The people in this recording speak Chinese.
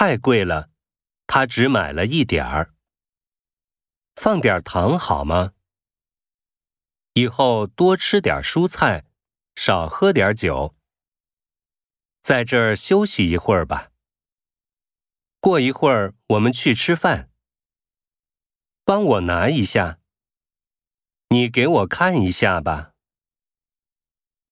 太贵了他只买了一点儿。放点糖好吗？以后多吃点蔬菜少喝点酒。在这儿休息一会儿吧。过一会儿我们去吃饭。帮我拿一下。你给我看一下吧。